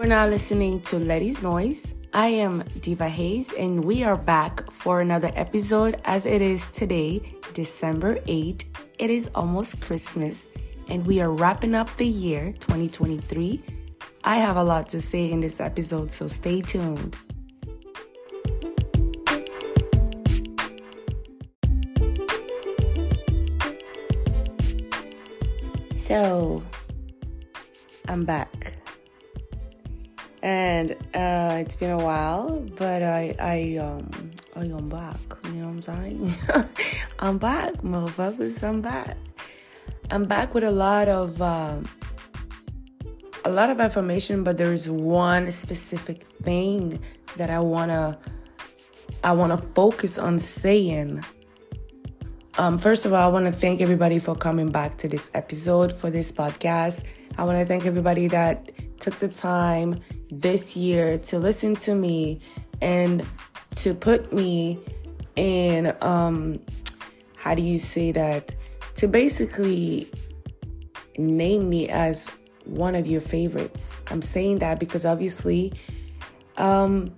We're now listening to Letty's Noise. I am Diva Hayes, and we are back for another episode as it is today, December 8. It is almost Christmas, and we are wrapping up the year 2023. I have a lot to say in this episode, so stay tuned. So, I'm back. And uh, it's been a while, but I, I, um, I am back. You know what I'm saying? I'm back, motherfuckers. I'm back. I'm back with a lot of, um, a lot of information, but there's one specific thing that I wanna, I wanna focus on saying. Um, first of all, I want to thank everybody for coming back to this episode for this podcast. I want to thank everybody that took the time this year to listen to me and to put me in um how do you say that? To basically name me as one of your favorites. I'm saying that because obviously um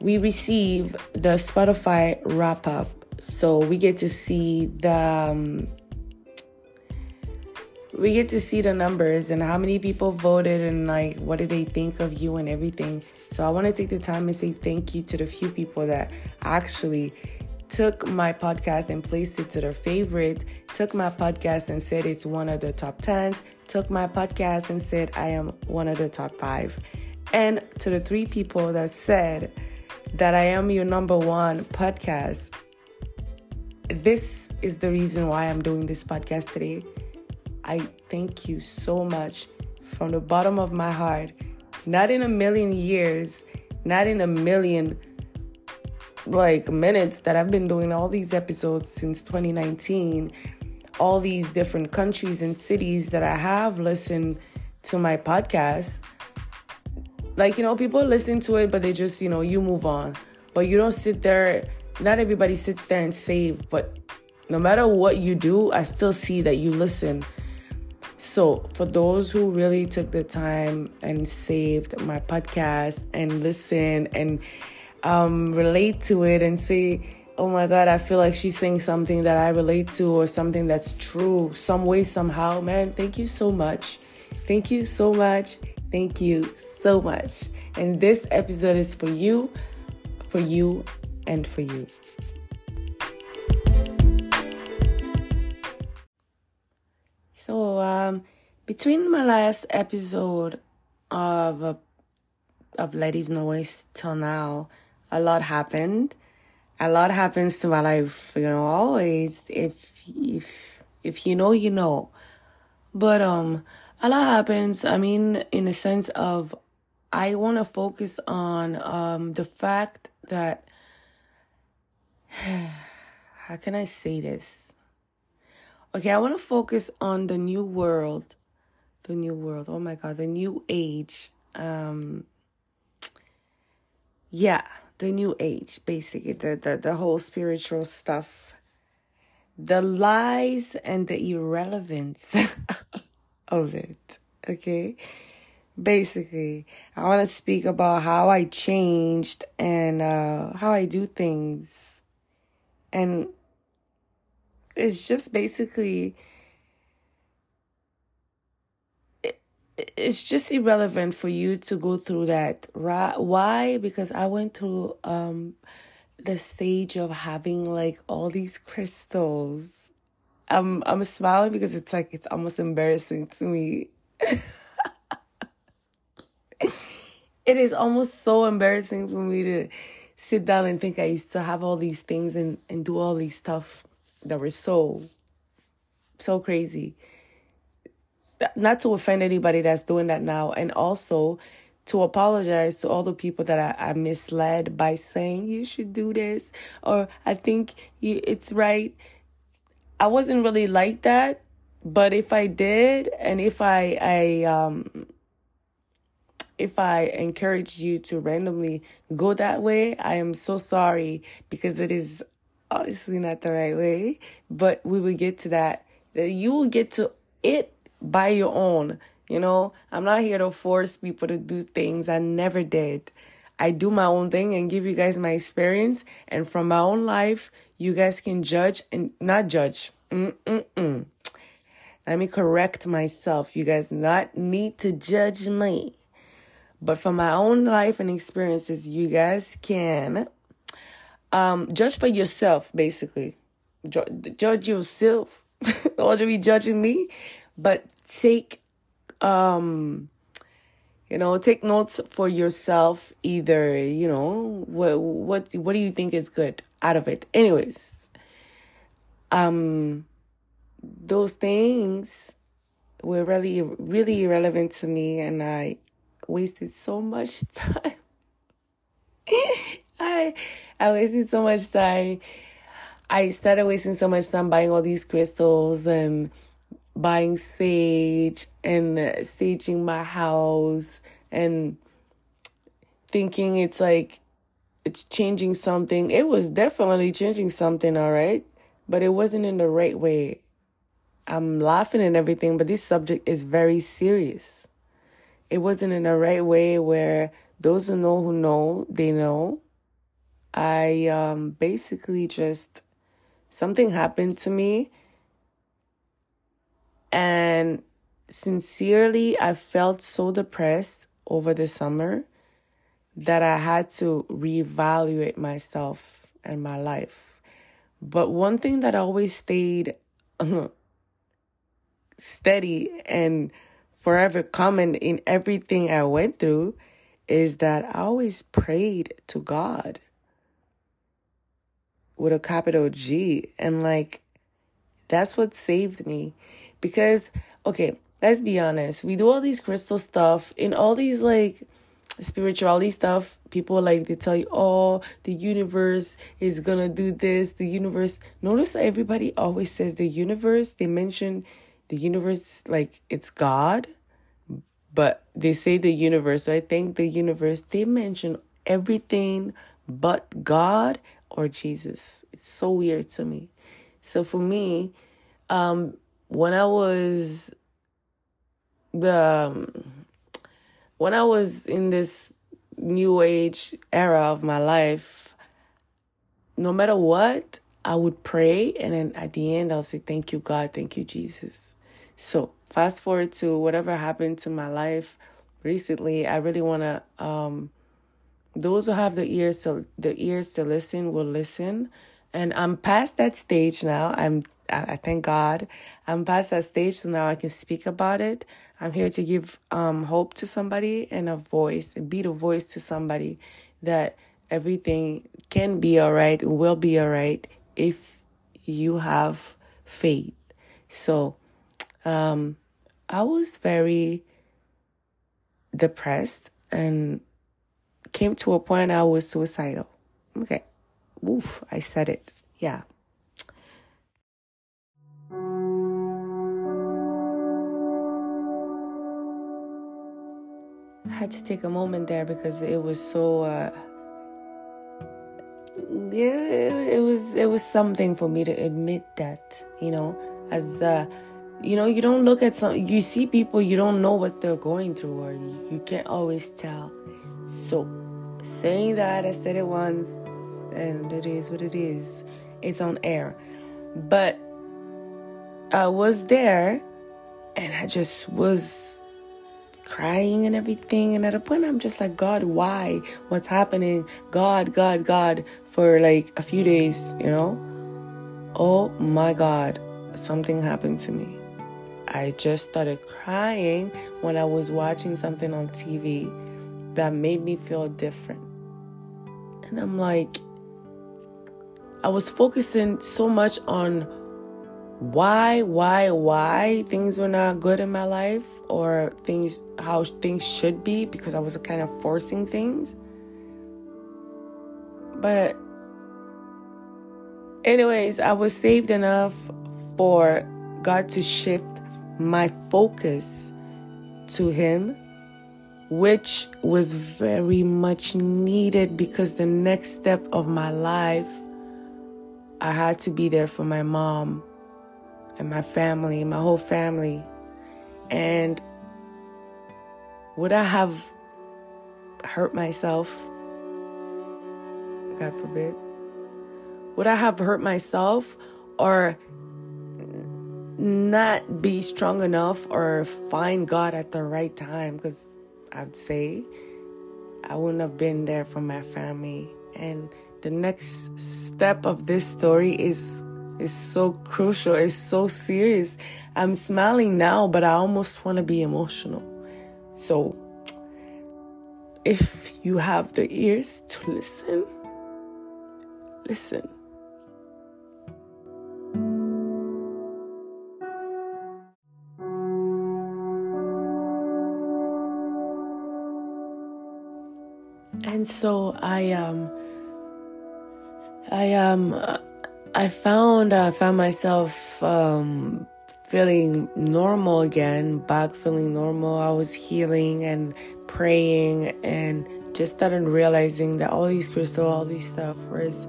we receive the spotify wrap up so we get to see the um, we get to see the numbers and how many people voted and like what did they think of you and everything. So I want to take the time and say thank you to the few people that actually took my podcast and placed it to their favorite, took my podcast and said it's one of the top 10s, took my podcast and said I am one of the top 5. And to the three people that said that I am your number 1 podcast. This is the reason why I'm doing this podcast today I thank you so much from the bottom of my heart. Not in a million years, not in a million like minutes that I've been doing all these episodes since 2019, all these different countries and cities that I have listened to my podcast. Like, you know, people listen to it, but they just, you know, you move on. But you don't sit there, not everybody sits there and save, but no matter what you do, I still see that you listen. So, for those who really took the time and saved my podcast and listen and um, relate to it and say, oh my God, I feel like she's saying something that I relate to or something that's true, some way, somehow, man, thank you so much. Thank you so much. Thank you so much. And this episode is for you, for you, and for you. So, um, between my last episode of uh, of Letty's Noise till now, a lot happened. A lot happens to my life, you know. Always, if if if you know, you know. But um, a lot happens. I mean, in a sense of, I want to focus on um the fact that. How can I say this? Okay, I want to focus on the new world. The new world. Oh my god, the new age. Um yeah, the new age, basically. The the, the whole spiritual stuff. The lies and the irrelevance of it. Okay? Basically, I want to speak about how I changed and uh, how I do things. And it's just basically it, it's just irrelevant for you to go through that. Right why? Because i went through um the stage of having like all these crystals. I'm i'm smiling because it's like it's almost embarrassing to me. It is almost so embarrassing for me to sit down and think i used to have all these things and and do all these stuff that were so so crazy not to offend anybody that's doing that now and also to apologize to all the people that I, I misled by saying you should do this or I think you, it's right. I wasn't really like that, but if I did and if I I um if I encourage you to randomly go that way, I am so sorry because it is obviously not the right way, but we will get to that. You will get to it by your own. You know, I'm not here to force people to do things. I never did. I do my own thing and give you guys my experience. And from my own life, you guys can judge and not judge. Mm-mm-mm. Let me correct myself. You guys not need to judge me. But from my own life and experiences, you guys can um, judge for yourself, basically. Ju- judge yourself. Don't be judging me, but take um you know take notes for yourself either you know what what what do you think is good out of it anyways um those things were really really irrelevant to me and i wasted so much time i i wasted so much time i started wasting so much time buying all these crystals and buying sage and saging my house and thinking it's like it's changing something. It was definitely changing something, all right, but it wasn't in the right way. I'm laughing and everything, but this subject is very serious. It wasn't in the right way where those who know who know, they know. I um basically just something happened to me and sincerely, I felt so depressed over the summer that I had to reevaluate myself and my life. But one thing that always stayed steady and forever common in everything I went through is that I always prayed to God with a capital G. And like, that's what saved me. Because, okay, let's be honest. We do all these crystal stuff in all these like spirituality stuff. People like they tell you, oh, the universe is gonna do this. The universe. Notice that everybody always says the universe. They mention the universe like it's God, but they say the universe. So I think the universe, they mention everything but God or Jesus. It's so weird to me. So for me, um, when I was the um, when I was in this new age era of my life, no matter what, I would pray and then at the end I'll say thank you God, thank you Jesus. So, fast forward to whatever happened to my life recently, I really want to um those who have the ears to the ears to listen will listen and I'm past that stage now. I'm I, thank God I'm past that stage, so now I can speak about it. I'm here to give um, hope to somebody and a voice, be the voice to somebody that everything can be all right, will be all right if you have faith. So, um, I was very depressed and came to a point I was suicidal. Okay. Oof, I said it. Yeah. I had to take a moment there because it was so uh, yeah, it, was it was something for me to admit that, you know, as uh, you know, you don't look at some you see people you don't know what they're going through or you can't always tell. So saying that I said it once and it is what it is. It's on air. But I was there and I just was crying and everything. And at a point, I'm just like, God, why? What's happening? God, God, God, for like a few days, you know? Oh my God, something happened to me. I just started crying when I was watching something on TV that made me feel different. And I'm like, I was focusing so much on why, why, why things were not good in my life or things, how things should be because I was kind of forcing things. But, anyways, I was saved enough for God to shift my focus to Him, which was very much needed because the next step of my life, I had to be there for my mom and my family, my whole family. And would I have hurt myself? God forbid. Would I have hurt myself or not be strong enough or find God at the right time? Because I would say I wouldn't have been there for my family. And the next step of this story is is so crucial. It's so serious. I'm smiling now, but I almost want to be emotional. So, if you have the ears to listen, listen. And so I um I um I found I found myself um feeling normal again, back feeling normal. I was healing and praying and just started realizing that all these crystal, all these stuff was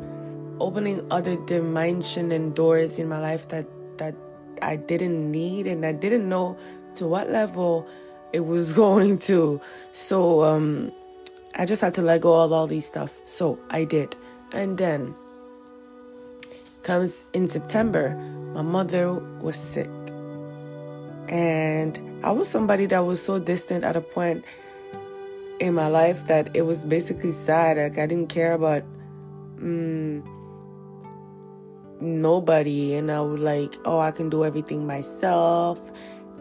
opening other dimension and doors in my life that that I didn't need and I didn't know to what level it was going to. So um I just had to let go of all these stuff. So I did. And then comes in September, my mother was sick. And I was somebody that was so distant at a point in my life that it was basically sad. Like I didn't care about mm, nobody, and I was like, oh, I can do everything myself.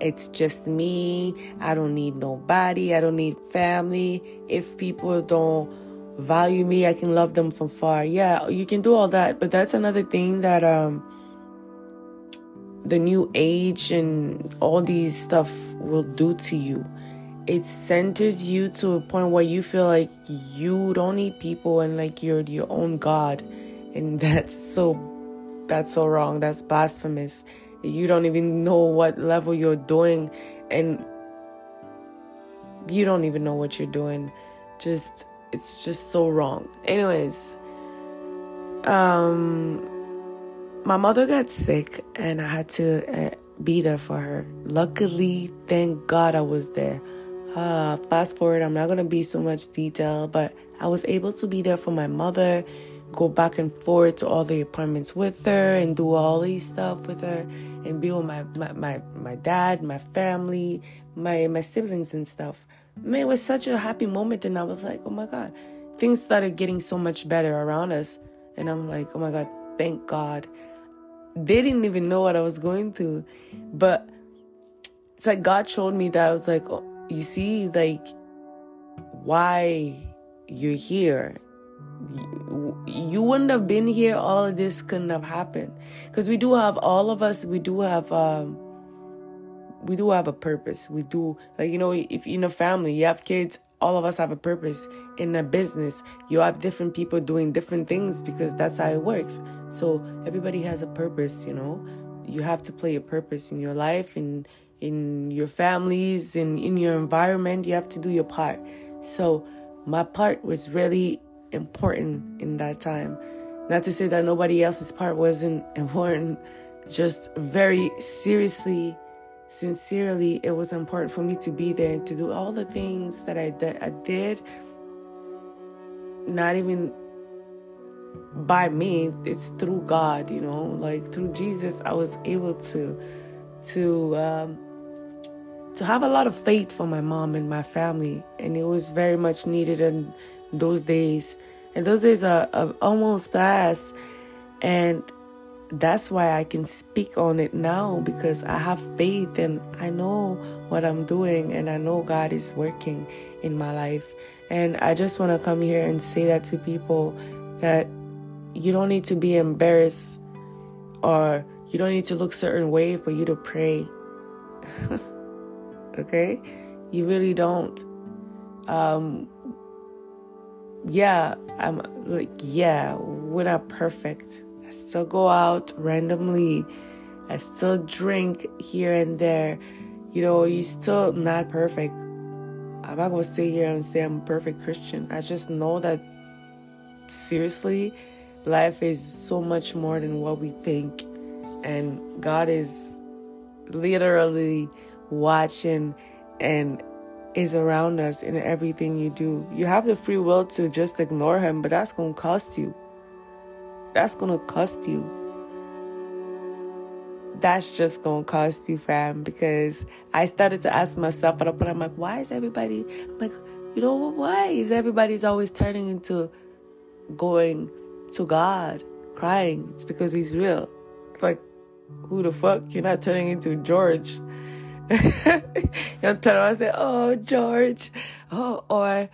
It's just me. I don't need nobody. I don't need family. If people don't value me, I can love them from far. Yeah, you can do all that, but that's another thing that um the new age and all these stuff will do to you. It centers you to a point where you feel like you don't need people and like you're your own God. And that's so that's so wrong. That's blasphemous. You don't even know what level you're doing and you don't even know what you're doing. Just it's just so wrong. Anyways, um my mother got sick and I had to uh, be there for her. Luckily, thank God I was there. Uh, fast forward, I'm not gonna be so much detail, but I was able to be there for my mother, go back and forth to all the appointments with her, and do all these stuff with her, and be with my my my, my dad, my family, my my siblings and stuff. Man, it was such a happy moment, and I was like, oh my God, things started getting so much better around us, and I'm like, oh my God, thank God they didn't even know what I was going through. But it's like God showed me that I was like, oh, you see, like, why you're here. You, wouldn't have been here, all of this couldn't have happened. Because we do have, all of us, we do have, um, we do have a purpose. We do, like, you know, if in a family, you have kids, all of us have a purpose. In a business you have different people doing different things because that's how it works. So everybody has a purpose you know? You have to play a purpose in your life in in your families and in your environment. You have to do your part. So my part was really important in that time not to say that nobody else's part wasn't important just very seriously sincerely, it was important for me to be there and to do all the things that I, that I did. Not even by me, it's through God, you know, like through Jesus, I was able to, to, um, to have a lot of faith for my mom and my family, and it was very much needed in those days. And those days are, are almost past, and that's why I can speak on it now because I have faith and I know what I'm doing and I know God is working in my life. And I just want to come here and say that to people that you don't need to be embarrassed or you don't need to look certain way for you to pray. okay? You really don't. Um yeah, I'm like yeah, we're not perfect I still go out randomly. I still drink here and there. You know, you're still not perfect. I'm not gonna sit here and say I'm a perfect Christian. I just know that seriously, life is so much more than what we think. And God is literally watching and is around us in everything you do. You have the free will to just ignore him, but that's going to cost you. That's going to cost you. That's just going to cost you, fam, because I started to ask myself at a point, I'm like, why is everybody, I'm like, you know, why is everybody's always turning into going to God, crying? It's because he's real. It's like, who the fuck? You're not turning into George. You'll turn around and oh, George. Oh, or,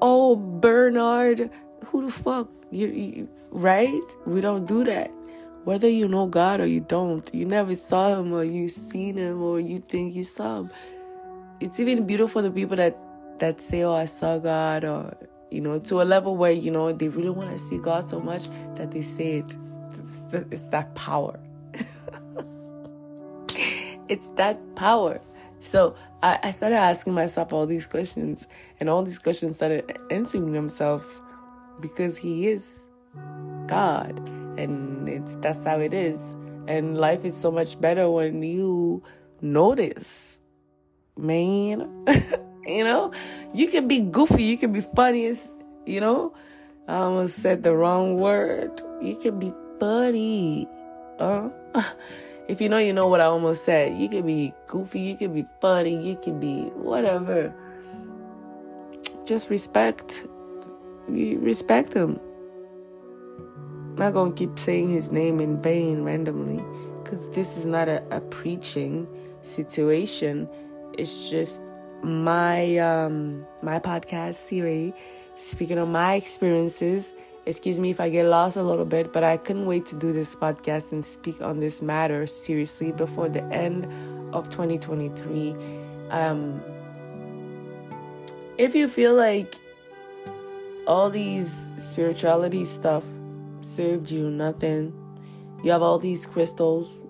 oh, Bernard. Who the fuck? You, you, right? We don't do that. Whether you know God or you don't, you never saw him or you seen him or you think you saw him. It's even beautiful the people that that say, "Oh, I saw God," or you know, to a level where you know they really want to see God so much that they say it. It's, it's that power. It's that power. So I, I started asking myself all these questions, and all these questions started answering themselves because He is God, and it's that's how it is. And life is so much better when you notice, man. you know, you can be goofy, you can be funny, you know. I almost said the wrong word. You can be funny. Uh, if you know, you know what I almost said. You can be goofy, you can be funny, you can be whatever. Just respect. You respect him. I'm not gonna keep saying his name in vain randomly, because this is not a, a preaching situation. It's just my um my podcast series, speaking of my experiences Excuse me if I get lost a little bit, but I couldn't wait to do this podcast and speak on this matter seriously before the end of 2023. Um, if you feel like all these spirituality stuff served you nothing, you have all these crystals,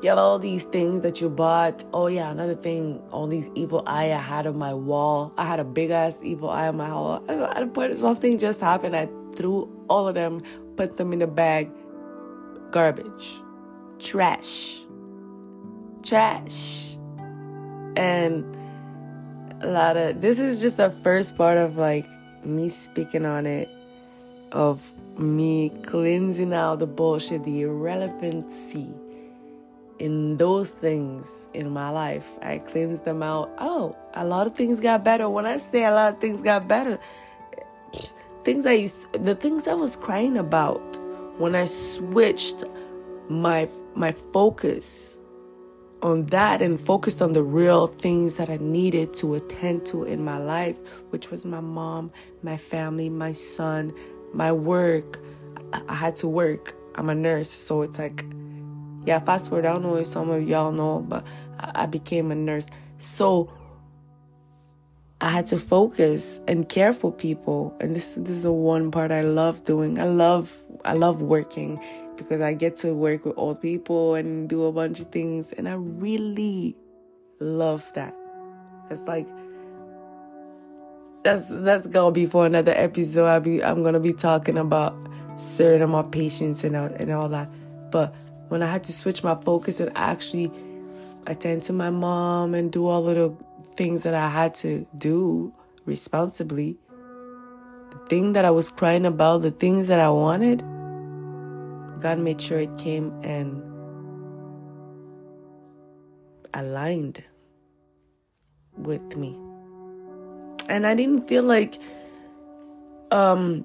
you have all these things that you bought. Oh yeah, another thing, all these evil eye I had on my wall. I had a big ass evil eye on my wall. I, I put something just happened. I threw all of them, put them in a bag. Garbage, trash, trash, and a lot of. This is just the first part of like me speaking on it, of me cleansing out the bullshit, the irrelevancy in those things in my life. I cleansed them out. Oh, a lot of things got better. When I say a lot of things got better, things I used, the things I was crying about when I switched my my focus on that and focused on the real things that I needed to attend to in my life, which was my mom, my family, my son, my work. I had to work. I'm a nurse, so it's like yeah, fast forward, I don't know if some of y'all know, but I became a nurse. So I had to focus and care for people. And this this is the one part I love doing. I love I love working because I get to work with old people and do a bunch of things and I really love that. It's like that's that's gonna be for another episode. I'll be I'm gonna be talking about certain of my patients and all, and all that. But when I had to switch my focus and actually attend to my mom and do all of the things that I had to do responsibly, the thing that I was crying about, the things that I wanted, God made sure it came and aligned with me. And I didn't feel like um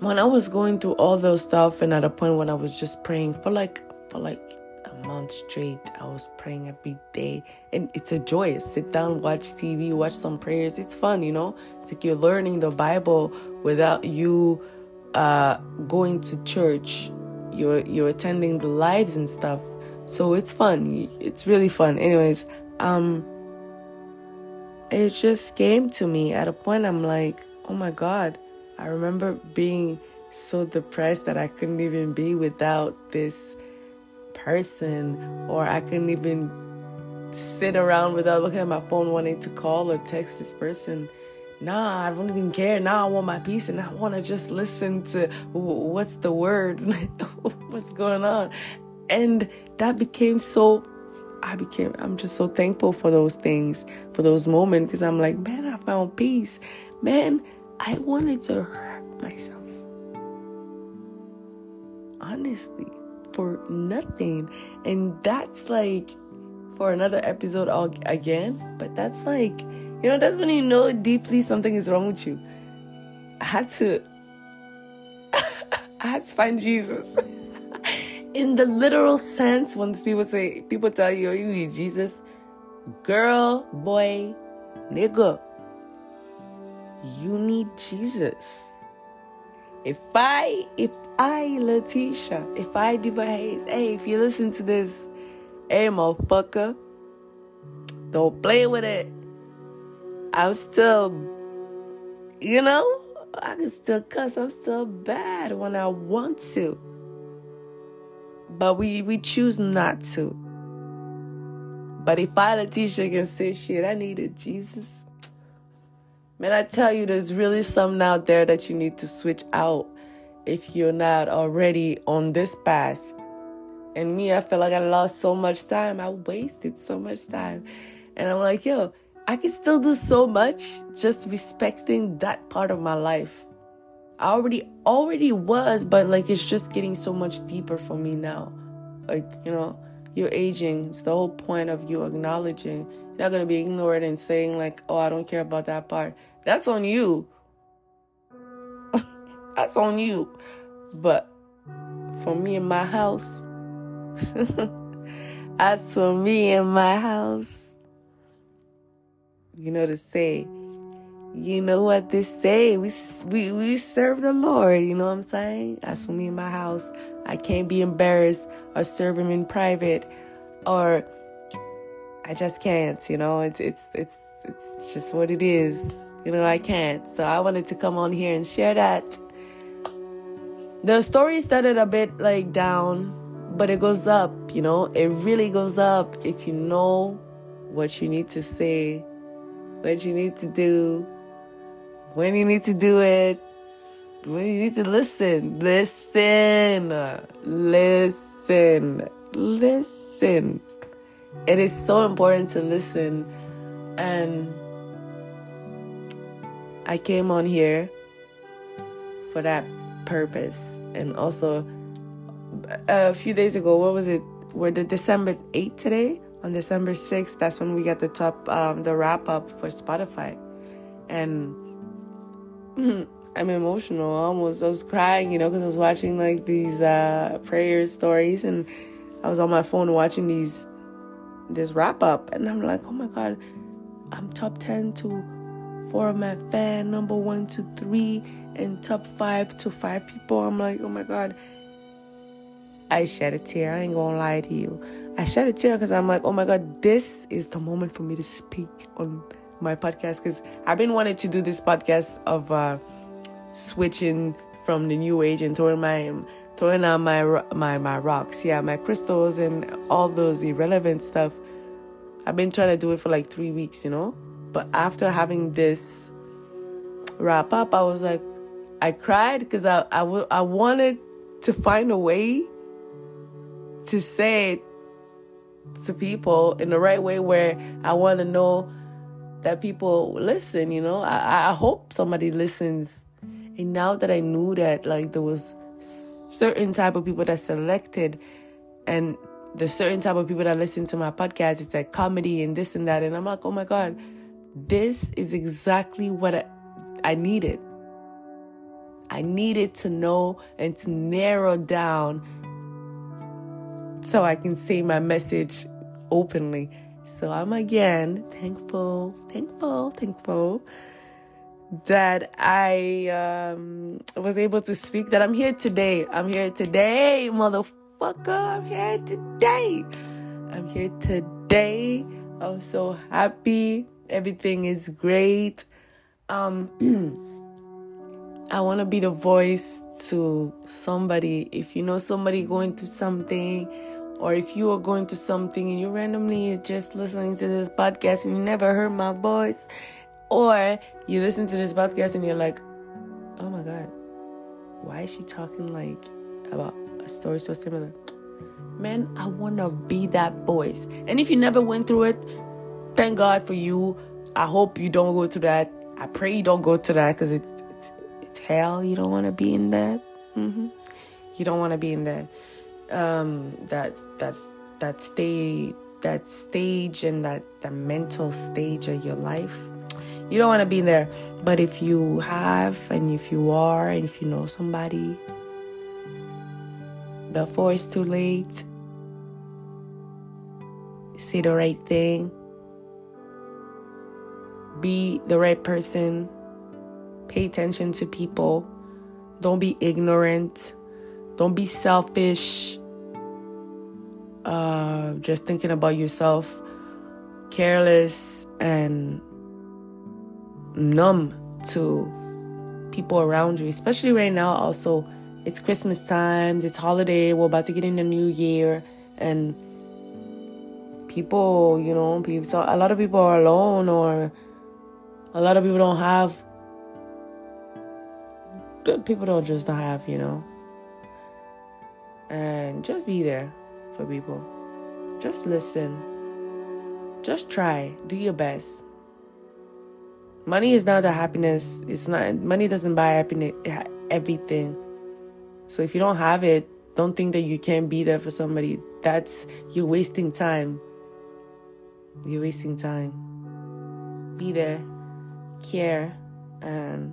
when I was going through all those stuff and at a point when I was just praying for like for like a month straight, I was praying every day. And it's a joy. Sit down, watch TV, watch some prayers. It's fun, you know? It's like you're learning the Bible without you uh going to church. You're you're attending the lives and stuff. So it's fun. It's really fun. Anyways, um it just came to me at a point I'm like, oh my God I remember being so depressed that I couldn't even be without this person, or I couldn't even sit around without looking at my phone wanting to call or text this person. Nah, I don't even care. Now I want my peace and I want to just listen to what's the word, what's going on. And that became so I became, I'm just so thankful for those things, for those moments, because I'm like, man, I found peace. Man, I wanted to hurt myself. Honestly, for nothing. And that's like for another episode all, again. But that's like, you know, that's when you know deeply something is wrong with you. I had to, I had to find Jesus. in the literal sense, when people say, people tell you, oh, you need Jesus, girl, boy, nigga, you need Jesus. If I, if I, Letitia, if I, Diva Hayes, hey, if you listen to this, hey, motherfucker, don't play with it. I'm still, you know, I can still cuss. I'm still bad when I want to but we we choose not to. But if I, Letitia, can say shit, I needed Jesus. Man, I tell you, there's really something out there that you need to switch out if you're not already on this path. And me, I feel like I lost so much time. I wasted so much time. And I'm like, yo, I can still do so much just respecting that part of my life. I already already was, but like it's just getting so much deeper for me now. Like, you know, you're aging. It's the whole point of you acknowledging. You're not gonna be ignored and saying like, oh, I don't care about that part. That's on you. That's on you. But for me in my house, as for me in my house, you know to say you know what they say. We, we, we serve the Lord, you know what I'm saying? As for me in my house, I can't be embarrassed or serve him in private or I just can't, you know, it's, it's, it's, it's just what it is. You know, I can't. So I wanted to come on here and share that. The story started a bit like down, but it goes up, you know, it really goes up if you know what you need to say, what you need to do, when you need to do it, when you need to listen, listen, listen, listen. It is so important to listen. And I came on here for that purpose. And also, a few days ago, what was it? We're the December 8th today. On December 6th, that's when we got the top, um, the wrap up for Spotify. And I'm emotional. Almost I was crying, you know, because I was watching like these uh, prayer stories, and I was on my phone watching these this wrap up, and I'm like, oh my god, I'm top ten to four of my fan, number one to three, and top five to five people. I'm like, oh my god. I shed a tear. I ain't gonna lie to you. I shed a tear because I'm like, oh my god, this is the moment for me to speak on my podcast because I've been wanting to do this podcast of uh, switching from the new age and throwing my throwing out my my my rocks, yeah, my crystals and all those irrelevant stuff. I've been trying to do it for like three weeks, you know. But after having this wrap up, I was like, I cried because I, I, w- I wanted to find a way to say it to people in the right way where I want to know that people listen, you know. I, I hope somebody listens. And now that I knew that like there was certain type of people that selected and the certain type of people that listen to my podcast, it's like comedy and this and that. And I'm like, oh my God, this is exactly what I, I needed. I needed to know and to narrow down so I can say my message openly. So I'm again thankful, thankful, thankful that I um, was able to speak, that I'm here today. I'm here today, motherfucker. I'm here today. I'm here today. I'm so happy. Everything is great. Um, I want to be the voice to somebody. If you know somebody going through something or if you are going to something and you randomly just listening to this podcast and you never heard my voice, or you listen to this podcast and you're like, oh my God, why is she talking like about a story so similar? man, I want to be that voice. And if you never went through it, thank God for you. I hope you don't go through that. I pray you don't go to that because it's, it's, it's hell. You don't want to be in that. Mm-hmm. You don't want to be in that um, that that that stage that stage and that the mental stage of your life. You don't want to be in there. But if you have and if you are and if you know somebody before it's too late, say the right thing, be the right person, pay attention to people, don't be ignorant, don't be selfish, uh, just thinking about yourself, careless and numb to people around you, especially right now. Also, it's Christmas time, it's holiday, we're about to get in the new year, and people, you know, people, so a lot of people are alone, or a lot of people don't have. People don't just have, you know. And just be there for people. Just listen. Just try. Do your best. Money is not the happiness. It's not money doesn't buy happiness everything. So if you don't have it, don't think that you can't be there for somebody. That's you're wasting time. You're wasting time. Be there, care, and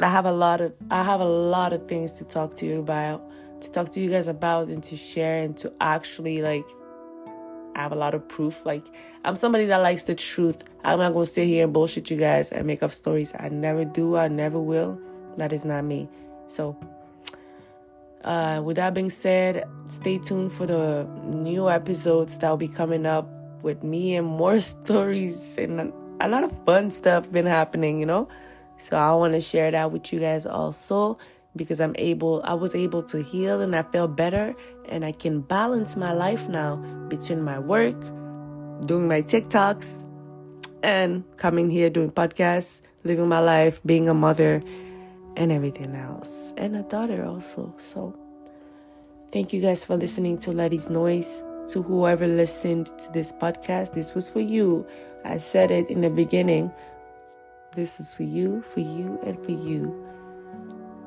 I have a lot of I have a lot of things to talk to you about to talk to you guys about and to share and to actually like I have a lot of proof. Like I'm somebody that likes the truth. I'm not gonna sit here and bullshit you guys and make up stories. I never do, I never will. That is not me. So uh, with that being said, stay tuned for the new episodes that will be coming up with me and more stories and a lot of fun stuff been happening, you know. So I want to share that with you guys also because I'm able I was able to heal and I felt better and I can balance my life now between my work, doing my TikToks and coming here doing podcasts, living my life, being a mother and everything else and a daughter also. So thank you guys for listening to Letty's Noise. To whoever listened to this podcast, this was for you. I said it in the beginning. This is for you, for you, and for you.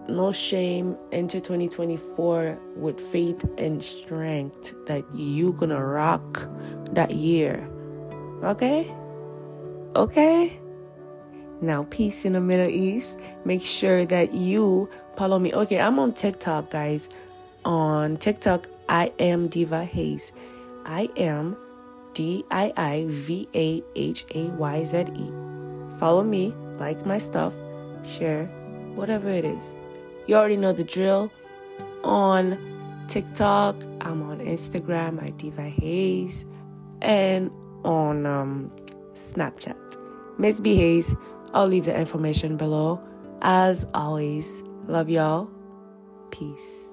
No shame. Enter 2024 with faith and strength that you gonna rock that year. Okay? Okay? Now peace in the middle east. Make sure that you follow me. Okay i'm on tiktok guys. On tiktok i am diva hayes. I am d-i-i-v-a-h-a-y-z-e follow me like my stuff share whatever it is you already know the drill. On TikTok, I'm on Instagram, I Diva Hayes, and on um, Snapchat, Miss B Hayes. I'll leave the information below. As always, love y'all. Peace.